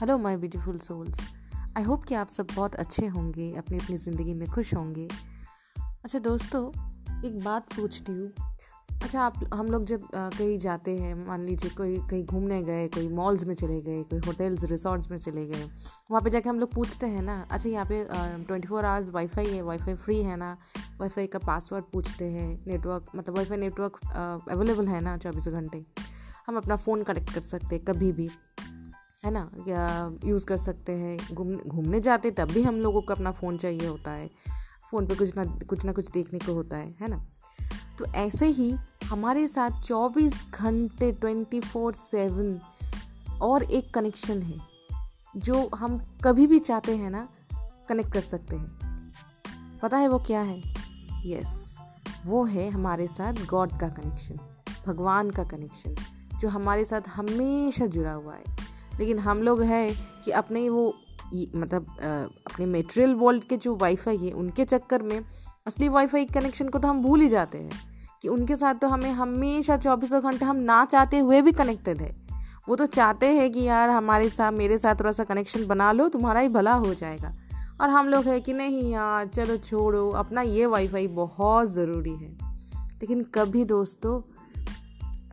Hello my beautiful souls I hope कि आप सब बहुत अच्छे होंगे, अपनी अपनी ज़िंदगी में खुश होंगे। अच्छा दोस्तों, एक बात पूछती हूँ। अच्छा आप, हम लोग जब कहीं जाते हैं, मान लीजिए कोई, कहीं घूमने गए, कोई मॉल्स में चले गए, कोई होटल्स रिसोर्ट्स में चले गए, वहाँ पे जाके हम लोग पूछते हैं ना अच्छा यहाँ पे ट्वेंटी फोर आवर्स वाईफाई है वाईफाई फ्री है ना? वाईफाई का पासवर्ड पूछते हैं नेटवर्क मतलब वाईफाई नेटवर्क अवेलेबल है ना चौबीसों घंटे? हम अपना फ़ोन कनेक्ट कर सकते हैं कभी भी। है ना? या यूज़ कर सकते हैं। घूम घूमने जाते तब भी हम लोगों को अपना फ़ोन चाहिए होता है। फ़ोन पे कुछ ना कुछ ना कुछ देखने को होता है है ना? तो ऐसे ही हमारे साथ 24 घंटे 24 फोर सेवन और एक कनेक्शन है जो हम कभी भी चाहते हैं ना कनेक्ट कर सकते हैं। पता है वो क्या है? यस yes, वो है हमारे साथ गॉड का कनेक्शन भगवान का कनेक्शन जो हमारे साथ हमेशा जुड़ा हुआ है। लेकिन हम लोग हैं कि अपने वो मतलब अपने मेटेरियल वर्ल्ड के जो वाईफाई है, उनके चक्कर में असली वाईफाई कनेक्शन को तो हम भूल ही जाते हैं कि उनके साथ तो हमें हमेशा चौबीसों घंटे हम ना चाहते हुए भी कनेक्टेड है। वो तो चाहते हैं कि यार हमारे साथ, मेरे साथ थोड़ा सा कनेक्शन बना लो, तुम्हारा ही भला हो जाएगा। और हम लोग है कि नहीं यार, चलो छोड़ो, अपना ये वाईफाई बहुत ज़रूरी है। लेकिन कभी दोस्तों,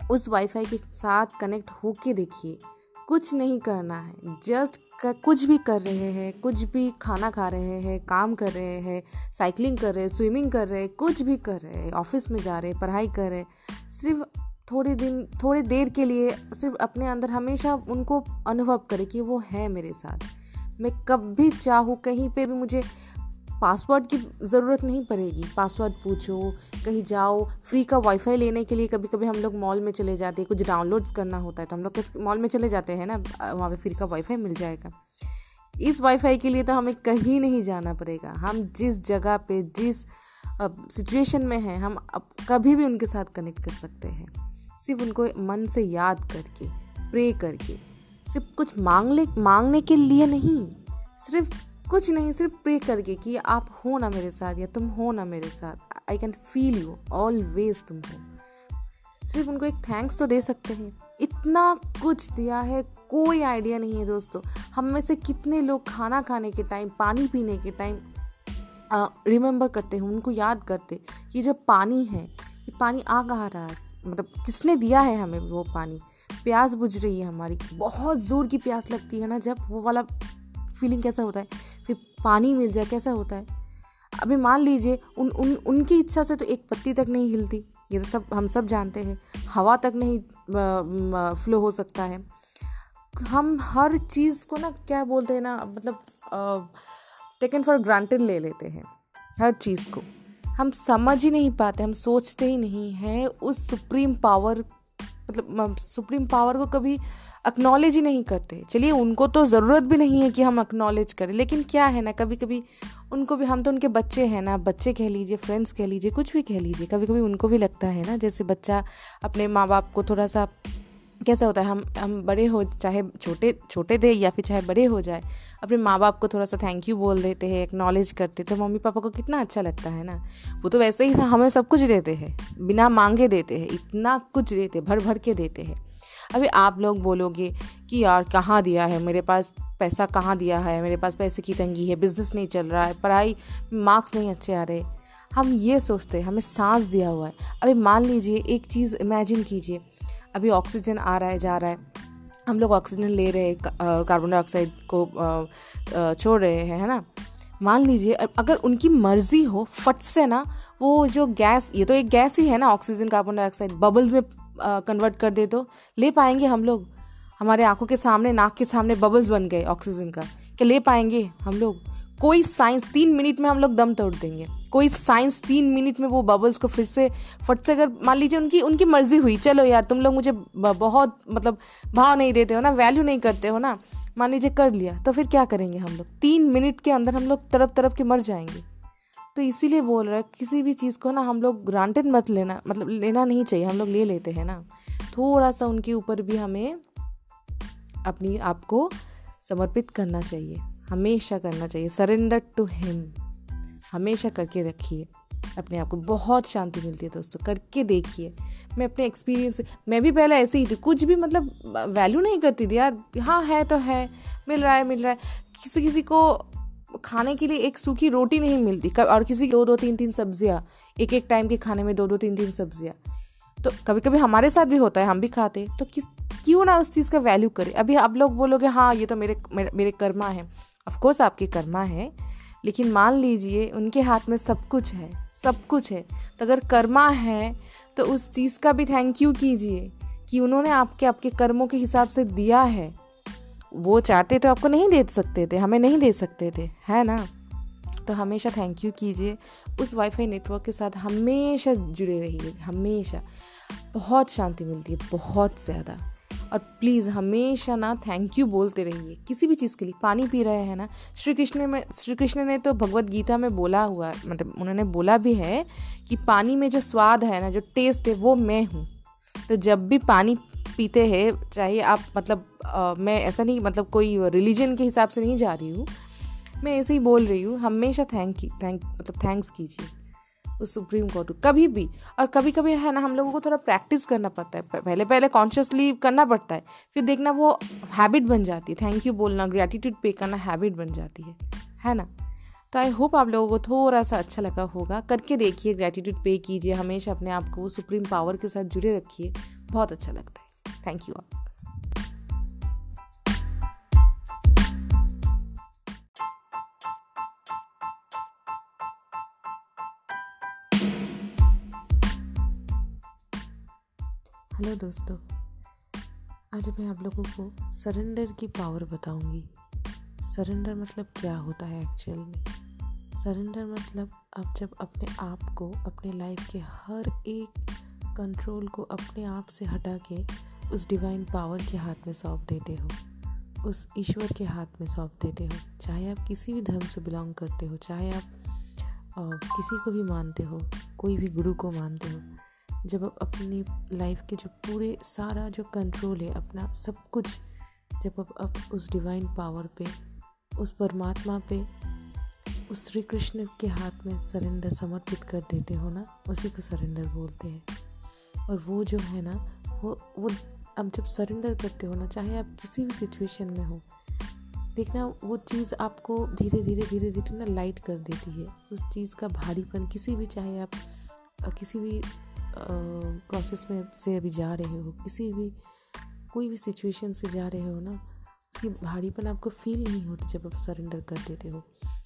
उस वाईफाई के साथ कनेक्ट होके देखिए कुछ नहीं करना है। जस्ट कुछ भी कर रहे हैं, कुछ भी खाना खा रहे हैं, काम कर रहे हैं साइकिलिंग कर रहे हैं स्विमिंग कर रहे हैं, कुछ भी कर रहे हैं ऑफ़िस में जा रहे हैं, पढ़ाई कर रहे हैं, सिर्फ़ थोड़े दिन, थोड़ी देर के लिए सिर्फ़ अपने अंदर हमेशा उनको अनुभव करें कि वो है मेरे साथ। मैं कब भी चाहूँ कहीं पे भी मुझे पासवर्ड की ज़रूरत नहीं पड़ेगी। पासवर्ड पूछो, कहीं जाओ फ्री का वाईफाई लेने के लिए कभी कभी हम लोग मॉल में चले जाते हैं, कुछ डाउनलोड्स करना होता है तो हम लोग मॉल में चले जाते हैं ना, वहाँ पे फ्री का वाईफाई मिल जाएगा। इस वाईफाई के लिए तो हमें कहीं नहीं जाना पड़ेगा। हम जिस जगह पे, जिस सिचुएशन में हैं, हम अब कभी भी उनके साथ कनेक्ट कर सकते हैं। सिर्फ़ उनको मन से याद करके प्रे करके, सिर्फ़ कुछ मांग ले मांगने के लिए नहीं, सिर्फ़ कुछ नहीं, सिर्फ़ प्रे करके कि आप हो ना मेरे साथ या तुम हो ना मेरे साथ। I can feel you always तुम हो। सिर्फ़ उनको एक थैंक्स तो दे सकते हैं। इतना कुछ दिया है, कोई आइडिया नहीं है दोस्तों। हम में से कितने लोग खाना खाने के टाइम पानी पीने के टाइम रिमेंबर करते हैं, उनको याद करते कि जो पानी है, ये पानी आ कहाँ रहा है। मतलब किसने दिया है हमें वो पानी? प्यास बुझ रही है हमारी। बहुत ज़ोर की प्यास लगती है ना जब वो वाला फीलिंग कैसा होता है? फिर पानी मिल जाए, कैसा होता है? अभी मान लीजिए, उन उन, उनकी इच्छा से तो एक पत्ती तक नहीं हिलती। ये तो सब, हम सब जानते हैं। हवा तक नहीं फ्लो हो सकता है। हम हर चीज़ को ना, क्या बोलते हैं ना मतलब टेकन फॉर ग्रांटेड ले लेते हैं, हर चीज़ को। हम समझ ही नहीं पाते, हम सोचते ही नहीं हैं, उस सुप्रीम पावर मतलब सुप्रीम पावर को कभी अक्नॉलेज ही नहीं करते। चलिए, उनको तो ज़रूरत भी नहीं है कि हम अक्नॉलेज करें, लेकिन क्या है ना कभी कभी उनको भी, हम तो उनके बच्चे हैं ना, बच्चे कह लीजिए फ्रेंड्स कह लीजिए, कुछ भी कह लीजिए कभी कभी उनको भी लगता है ना, जैसे बच्चा अपने माँ बाप को थोड़ा सा कैसा होता है, हम हम बड़े हो, चाहे छोटे छोटे थे या फिर चाहे बड़े हो जाए, अपने माँ बाप को थोड़ा सा थैंक यू बोल देते हैं एक्नॉलेज करते तो मम्मी पापा को कितना अच्छा लगता है ना। वो तो वैसे ही हमें सब कुछ देते हैं, बिना मांगे देते हैं, इतना कुछ देते भर भर के देते हैं। अभी आप लोग बोलोगे कि यार, कहाँ दिया है? मेरे पास पैसा कहाँ दिया है? मेरे पास पैसे की तंगी है बिज़नेस नहीं चल रहा है, पढ़ाई मार्क्स नहीं अच्छे आ रहे। हम ये सोचते हैं, हमें सांस दिया हुआ है। अभी मान लीजिए, एक चीज़ इमेजिन कीजिए। अभी ऑक्सीजन आ रहा है, जा रहा है। हम लोग ऑक्सीजन ले रहे हैं कार्बन डाइऑक्साइड को छोड़ रहे हैं, है ना? मान लीजिए अगर उनकी मर्ज़ी हो, फट से ना, वो जो गैस, ये तो एक गैस ही है ना ऑक्सीजन कार्बन डाइऑक्साइड बबल्स में कन्वर्ट कर दे तो ले पाएँगे हम लोग। हमारे आँखों के सामने, नाक के सामने बबल्स बन गए ऑक्सीजन का। क्या ले पाएँगे हम लोग? कोई साइंस तीन मिनट में हम लोग दम तोड़ देंगे। कोई साइंस तीन मिनट में वो बबल्स को फिर से, फट से अगर मान लीजिए उनकी उनकी मर्ज़ी हुई, चलो यार, तुम लोग मुझे बहुत मतलब भाव नहीं देते हो ना वैल्यू नहीं करते हो ना, मान लीजिए कर लिया तो फिर क्या करेंगे हम लोग? तीन मिनट के अंदर हम लोग तरफ़ तरफ़ के मर जाएँगे। तो इसीलिए बोल रहा है, किसी भी चीज़ को ना हम लोग ग्रांटेड मत लेना मतलब लेना नहीं चाहिए, हम लोग ले लेते हैं ना। थोड़ा सा उनके ऊपर भी हमें अपनी आप को समर्पित करना चाहिए, हमेशा करना चाहिए सरेंडर टू हिम हमेशा करके रखिए, अपने आप को बहुत शांति मिलती है दोस्तों, करके देखिए। मैं अपने एक्सपीरियंस मैं भी पहले ऐसे ही थी, कुछ भी मतलब वैल्यू नहीं करती थी यार हाँ है तो है, मिल रहा है, मिल रहा है। किसी किसी को खाने के लिए एक सूखी रोटी नहीं मिलती। और किसी दो दो तीन तीन सब्ज़ियाँ। एक एक टाइम के खाने में दो दो तीन तीन सब्ज़ियाँ। तो कभी कभी हमारे साथ भी होता है हम भी खाते तो किस क्यों ना उस चीज़ का वैल्यू करें? अभी आप लोग बोलोगे हाँ ये तो मेरे मेरे, मेरे कर्मा है। ऑफकोर्स आपके कर्मा है लेकिन मान लीजिए उनके हाथ में सब कुछ है सब कुछ है। तो अगर कर्मा है तो उस चीज़ का भी थैंक यू कीजिए कि उन्होंने आपके आपके कर्मों के हिसाब से दिया है। वो चाहते तो आपको नहीं दे सकते थे, हमें नहीं दे सकते थे, है ना? तो हमेशा थैंक यू कीजिए। उस वाईफाई नेटवर्क के साथ हमेशा जुड़े रहिए, हमेशा। बहुत शांति मिलती है, बहुत ज़्यादा। और प्लीज़ हमेशा ना थैंक यू बोलते रहिए, किसी भी चीज़ के लिए। पानी पी रहे हैं ना, श्री कृष्ण में श्री कृष्ण ने तो भगवत गीता में बोला हुआ मतलब उन्होंने बोला भी है कि पानी में जो स्वाद है ना, जो टेस्ट है, वो मैं हूँ। तो जब भी पानी पीते हैं चाहे आप मतलब आ, मैं ऐसा नहीं मतलब कोई रिलीजन के हिसाब से नहीं जा रही हूँ। मैं ऐसे ही बोल रही हूँ हमेशा थैंक थैंक मतलब थैंक्स कीजिए उस सुप्रीम कोर्ट को। कभी भी और कभी कभी है ना हम लोगों को थोड़ा प्रैक्टिस करना पड़ता है। पहले पहले कॉन्शियसली करना पड़ता है फिर देखना वो हैबिट बन जाती है। थैंक यू बोलना ग्रेटिट्यूड पे करना हैबिट बन जाती है है ना? तो आई होप आप लोगों को थोड़ा सा अच्छा लगा होगा। करके देखिए ग्रेटिट्यूड पे कीजिए हमेशा अपने आप को सुप्रीम पावर के साथ जुड़े रखिए। बहुत अच्छा लगता है। थैंक यू हेलो दोस्तों। आज मैं आप लोगों को सरेंडर की पावर बताऊँगी। सरेंडर मतलब क्या होता है एक्चुअल में सरेंडर मतलब आप जब अपने आप को, अपने लाइफ के हर एक कंट्रोल को अपने आप से हटा के उस डिवाइन पावर के हाथ में सौंप देते हो। उस ईश्वर के हाथ में सौंप देते हो। चाहे आप किसी भी धर्म से बिलोंग करते हो चाहे आप आ, किसी को भी मानते हो कोई भी गुरु को मानते हो। जब आप अपनी लाइफ के जो पूरे सारा जो कंट्रोल है अपना सब कुछ जब आप अब उस डिवाइन पावर पे उस परमात्मा पे उस श्री कृष्ण के हाथ में सरेंडर समर्पित कर देते हो ना उसी को सरेंडर बोलते हैं। और वो जो है ना वो वो अब जब सरेंडर करते हो ना, चाहे आप किसी भी सिचुएशन में हो, देखना वो चीज़ आपको धीरे धीरे धीरे धीरे ना लाइट कर देती है। उस चीज़ का भारीपन, किसी भी चाहे आप किसी भी प्रोसेस में से अभी जा रहे हो, किसी भी, कोई भी सिचुएशन से जा रहे हो ना, उसकी भारीपन आपको फील नहीं होती जब आप सरेंडर कर देते हो।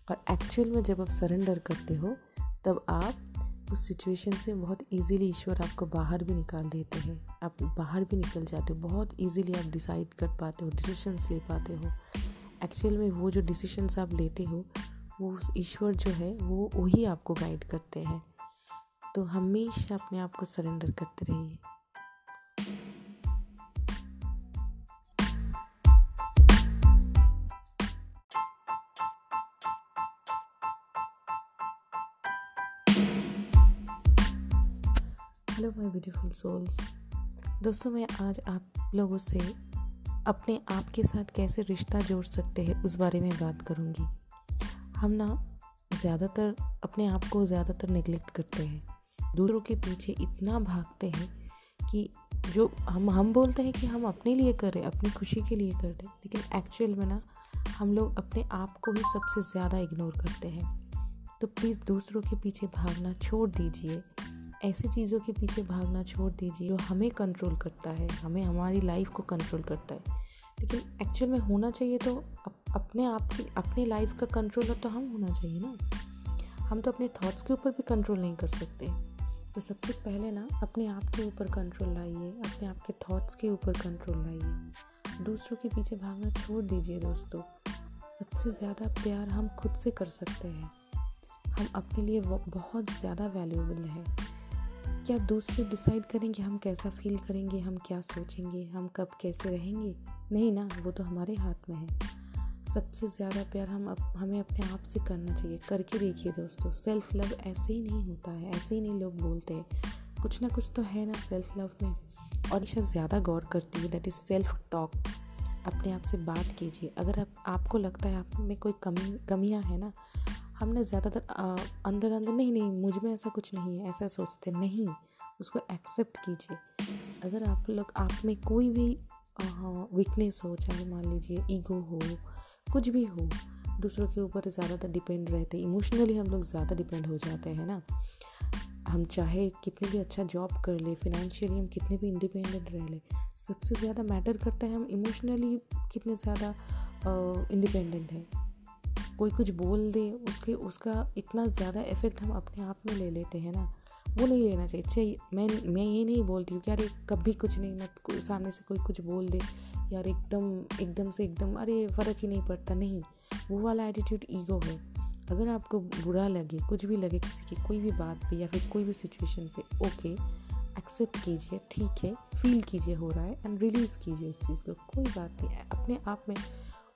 और एक्चुअल में जब आप सरेंडर करते हो, तब आप उस सिचुएशन से बहुत इजीली ईश्वर आपको बाहर भी निकाल देते हैं। आप बाहर भी निकल जाते हो, बहुत इजीली आप डिसाइड कर पाते हो डिसीशंस ले पाते हो। एक्चुअल में वो जो डिसीशंस आप लेते हो, वो ईश्वर जो है, वो वही आपको गाइड करते हैं। तो हमेशा अपने आप को सरेंडर करते रहिए। हेलो माय ब्यूटीफुल सोल्स दोस्तों, मैं आज आप लोगों से अपने आप के साथ कैसे रिश्ता जोड़ सकते हैं, उस बारे में बात करूँगी। हम ना ज़्यादातर अपने आप को ज़्यादातर निगलेक्ट करते हैं। दूसरों के पीछे इतना भागते हैं कि जो हम हम बोलते हैं कि हम अपने लिए कर अपनी खुशी के लिए कर रहे लेकिन एक्चुअल में ना हम लोग अपने आप को ही सबसे ज़्यादा इग्नोर करते हैं। तो प्लीज़ दूसरों के पीछे भागना छोड़ दीजिए। ऐसी चीज़ों के पीछे भागना छोड़ दीजिए, जो हमें कंट्रोल करता है, हमें हमारी लाइफ को कंट्रोल करता है। लेकिन एक्चुअल में होना चाहिए तो अपने आप की, अपने लाइफ का कंट्रोलर तो हम होना चाहिए ना। हम तो अपने थॉट्स के ऊपर भी कंट्रोल नहीं कर सकते। तो सबसे पहले ना, अपने आप के ऊपर कंट्रोल लाइए, अपने आप के थॉट्स के ऊपर कंट्रोल लाइए। दूसरों के पीछे भागना छोड़ दीजिए दोस्तों। सबसे ज़्यादा प्यार हम खुद से कर सकते हैं। हम अपने लिए बहुत ज़्यादा वैल्यूबल है। क्या दूसरे डिसाइड करेंगे हम कैसा फील करेंगे हम क्या सोचेंगे हम कब कैसे रहेंगे? नहीं ना वो तो हमारे हाथ में है। सबसे ज़्यादा प्यार हम अप, हमें अपने आप से करना चाहिए। करके देखिए दोस्तों सेल्फ लव ऐसे ही नहीं होता है ऐसे ही नहीं लोग बोलते हैं। कुछ ना कुछ तो है ना सेल्फ लव में। और ईशा ज़्यादा गौर करती है दैट इज़ सेल्फ टॉक अपने आप से बात कीजिए। अगर आप आपको लगता है आप में कोई कमी कमियाँ है ना हमने ज़्यादातर अंदर अंदर, नहीं नहीं, मुझमें ऐसा कुछ नहीं है, ऐसा सोचते नहीं। उसको एक्सेप्ट कीजिए। अगर आप लोग, आप में कोई भी वीकनेस हो, चाहे मान लीजिए ईगो हो, कुछ भी हो, दूसरों के ऊपर ज़्यादातर डिपेंड रहते इमोशनली हम लोग ज़्यादा डिपेंड हो जाते हैं ना। हम चाहे कितने भी अच्छा जॉब कर ले फिनेंशियली हम कितने भी इंडिपेंडेंट रह ले, सबसे ज़्यादा मैटर करता है हम इमोशनली कितने ज़्यादा इंडिपेंडेंट हैं। कोई कुछ बोल दे, उसके, उसका इतना ज़्यादा इफ़ेक्ट हम अपने आप में ले लेते हैं ना, वो नहीं लेना चाहिए। चाहिए मैं मैं ये नहीं बोलती हूँ कि अरे कभी कुछ नहीं मत सामने से कोई कुछ बोल दे, यार एकदम एकदम से एकदम, अरे फ़र्क ही नहीं पड़ता। नहीं, वो वाला एटीट्यूड ईगो है। अगर आपको बुरा लगे, कुछ भी लगे किसी की, कोई भी बात पे या फिर कोई भी सिचुएशन पे ओके एक्सेप्ट कीजिए, ठीक है फील कीजिए हो रहा है एंड रिलीज़ कीजिए उस चीज़ को। कोई बात नहीं, अपने आप में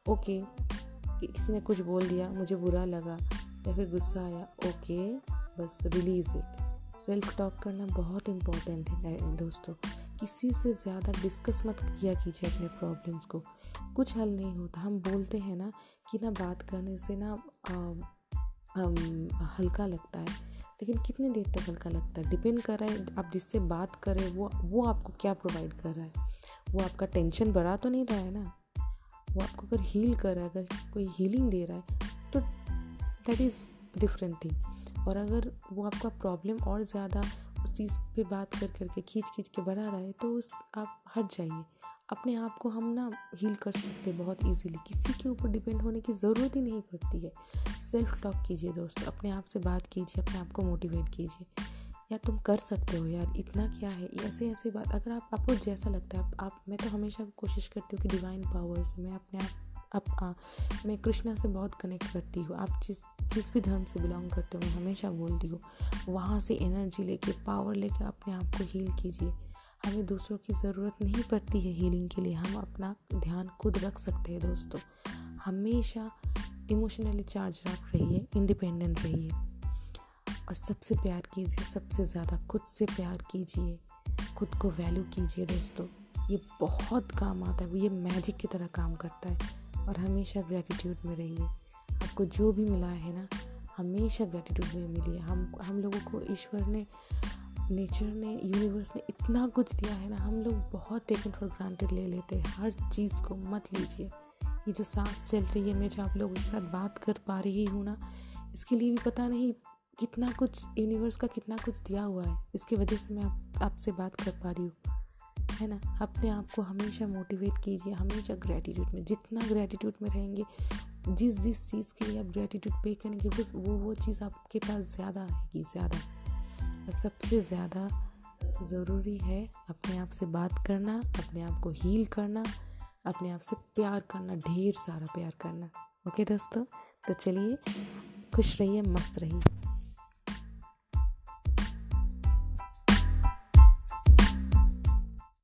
ओके किसी ने कुछ बोल दिया, मुझे बुरा लगा या फिर गुस्सा आया, ओके, बस रिलीज़ इट सेल्फ टॉक करना बहुत इम्पोर्टेंट है दोस्तों। किसी से ज़्यादा डिस्कस मत किया कीजिए अपने प्रॉब्लम्स को। कुछ हल नहीं होता। हम बोलते हैं ना कि ना बात करने से ना हल्का लगता है। लेकिन कितने देर तक हल्का लगता है? डिपेंड कर रहा है, आप जिससे बात करें वो वो आपको क्या प्रोवाइड कर रहा है? वो आपका टेंशन बढ़ा तो नहीं रहा है ना? वो आपको अगर हील कर रहा है, अगर कोई हीलिंग दे रहा है तो दैट इज़ डिफरेंट थिंग और अगर वो आपका प्रॉब्लम और ज़्यादा उस चीज़ पे बात कर करके खींच खींच के बढ़ा रहा है तो उस आप हट जाइए। अपने आप को हम ना हील कर सकते हैं बहुत इजीली किसी के ऊपर डिपेंड होने की ज़रूरत ही नहीं पड़ती है। सेल्फ टॉक कीजिए दोस्त, अपने आप से बात कीजिए, अपने आप को मोटिवेट कीजिए। या तुम कर सकते हो यार इतना क्या है? ऐसे ऐसे बात अगर आप आपको जैसा लगता है आप, आप मैं तो हमेशा कोशिश करती हूँ कि डिवाइन पावर से मैं अपने आप आ, मैं कृष्णा से बहुत कनेक्ट करती हूँ। आप जिस जिस भी धर्म से बिलोंग करते हो मैं हमेशा बोलती हूँ वहाँ से एनर्जी लेके पावर लेके अपने आप को हील कीजिए। हमें दूसरों की ज़रूरत नहीं पड़ती है हीलिंग के लिए हम अपना ध्यान खुद रख सकते हैं दोस्तों। हमेशा इमोशनली चार्ज रख रहिए इंडिपेंडेंट रहिए। और सबसे प्यार कीजिए, सबसे ज़्यादा खुद से प्यार कीजिए, खुद को वैल्यू कीजिए दोस्तों। ये बहुत काम आता है ये मैजिक की तरह काम करता है और हमेशा ग्रेटिट्यूड में रहिए। आपको जो भी मिला है ना, हमेशा ग्रेटिट्यूड में मिलिए। हम हम लोगों को ईश्वर ने नेचर ने यूनिवर्स ने इतना कुछ दिया है ना, हम लोग बहुत टेकन फॉर ग्रांटेड ले लेते हैं। हर चीज़ को मत लीजिए। ये जो सांस चल रही है, मैं जो आप लोगों के साथ बात कर पा रही हूँ ना, इसके लिए भी पता नहीं कितना कुछ यूनिवर्स का कितना कुछ दिया हुआ है। इसकी वजह से मैं आप, आपसे बात कर पा रही हूँ। है ना? अपने आप को हमेशा मोटिवेट कीजिए, हमेशा ग्रेटिट्यूड में, जितना ग्रेटिट्यूड में रहेंगे, जिस जिस चीज़ के लिए आप ग्रेटिट्यूड पे करेंगे, बस वो वो चीज़ आपके पास ज़्यादा आएगी, ज़्यादा। और सबसे ज़्यादा ज़रूरी है अपने आप से बात करना, अपने आप को हील करना, अपने आप से प्यार करना, ढेर सारा प्यार करना। ओके दोस्तों? तो चलिए, खुश रहिए, मस्त रहिए।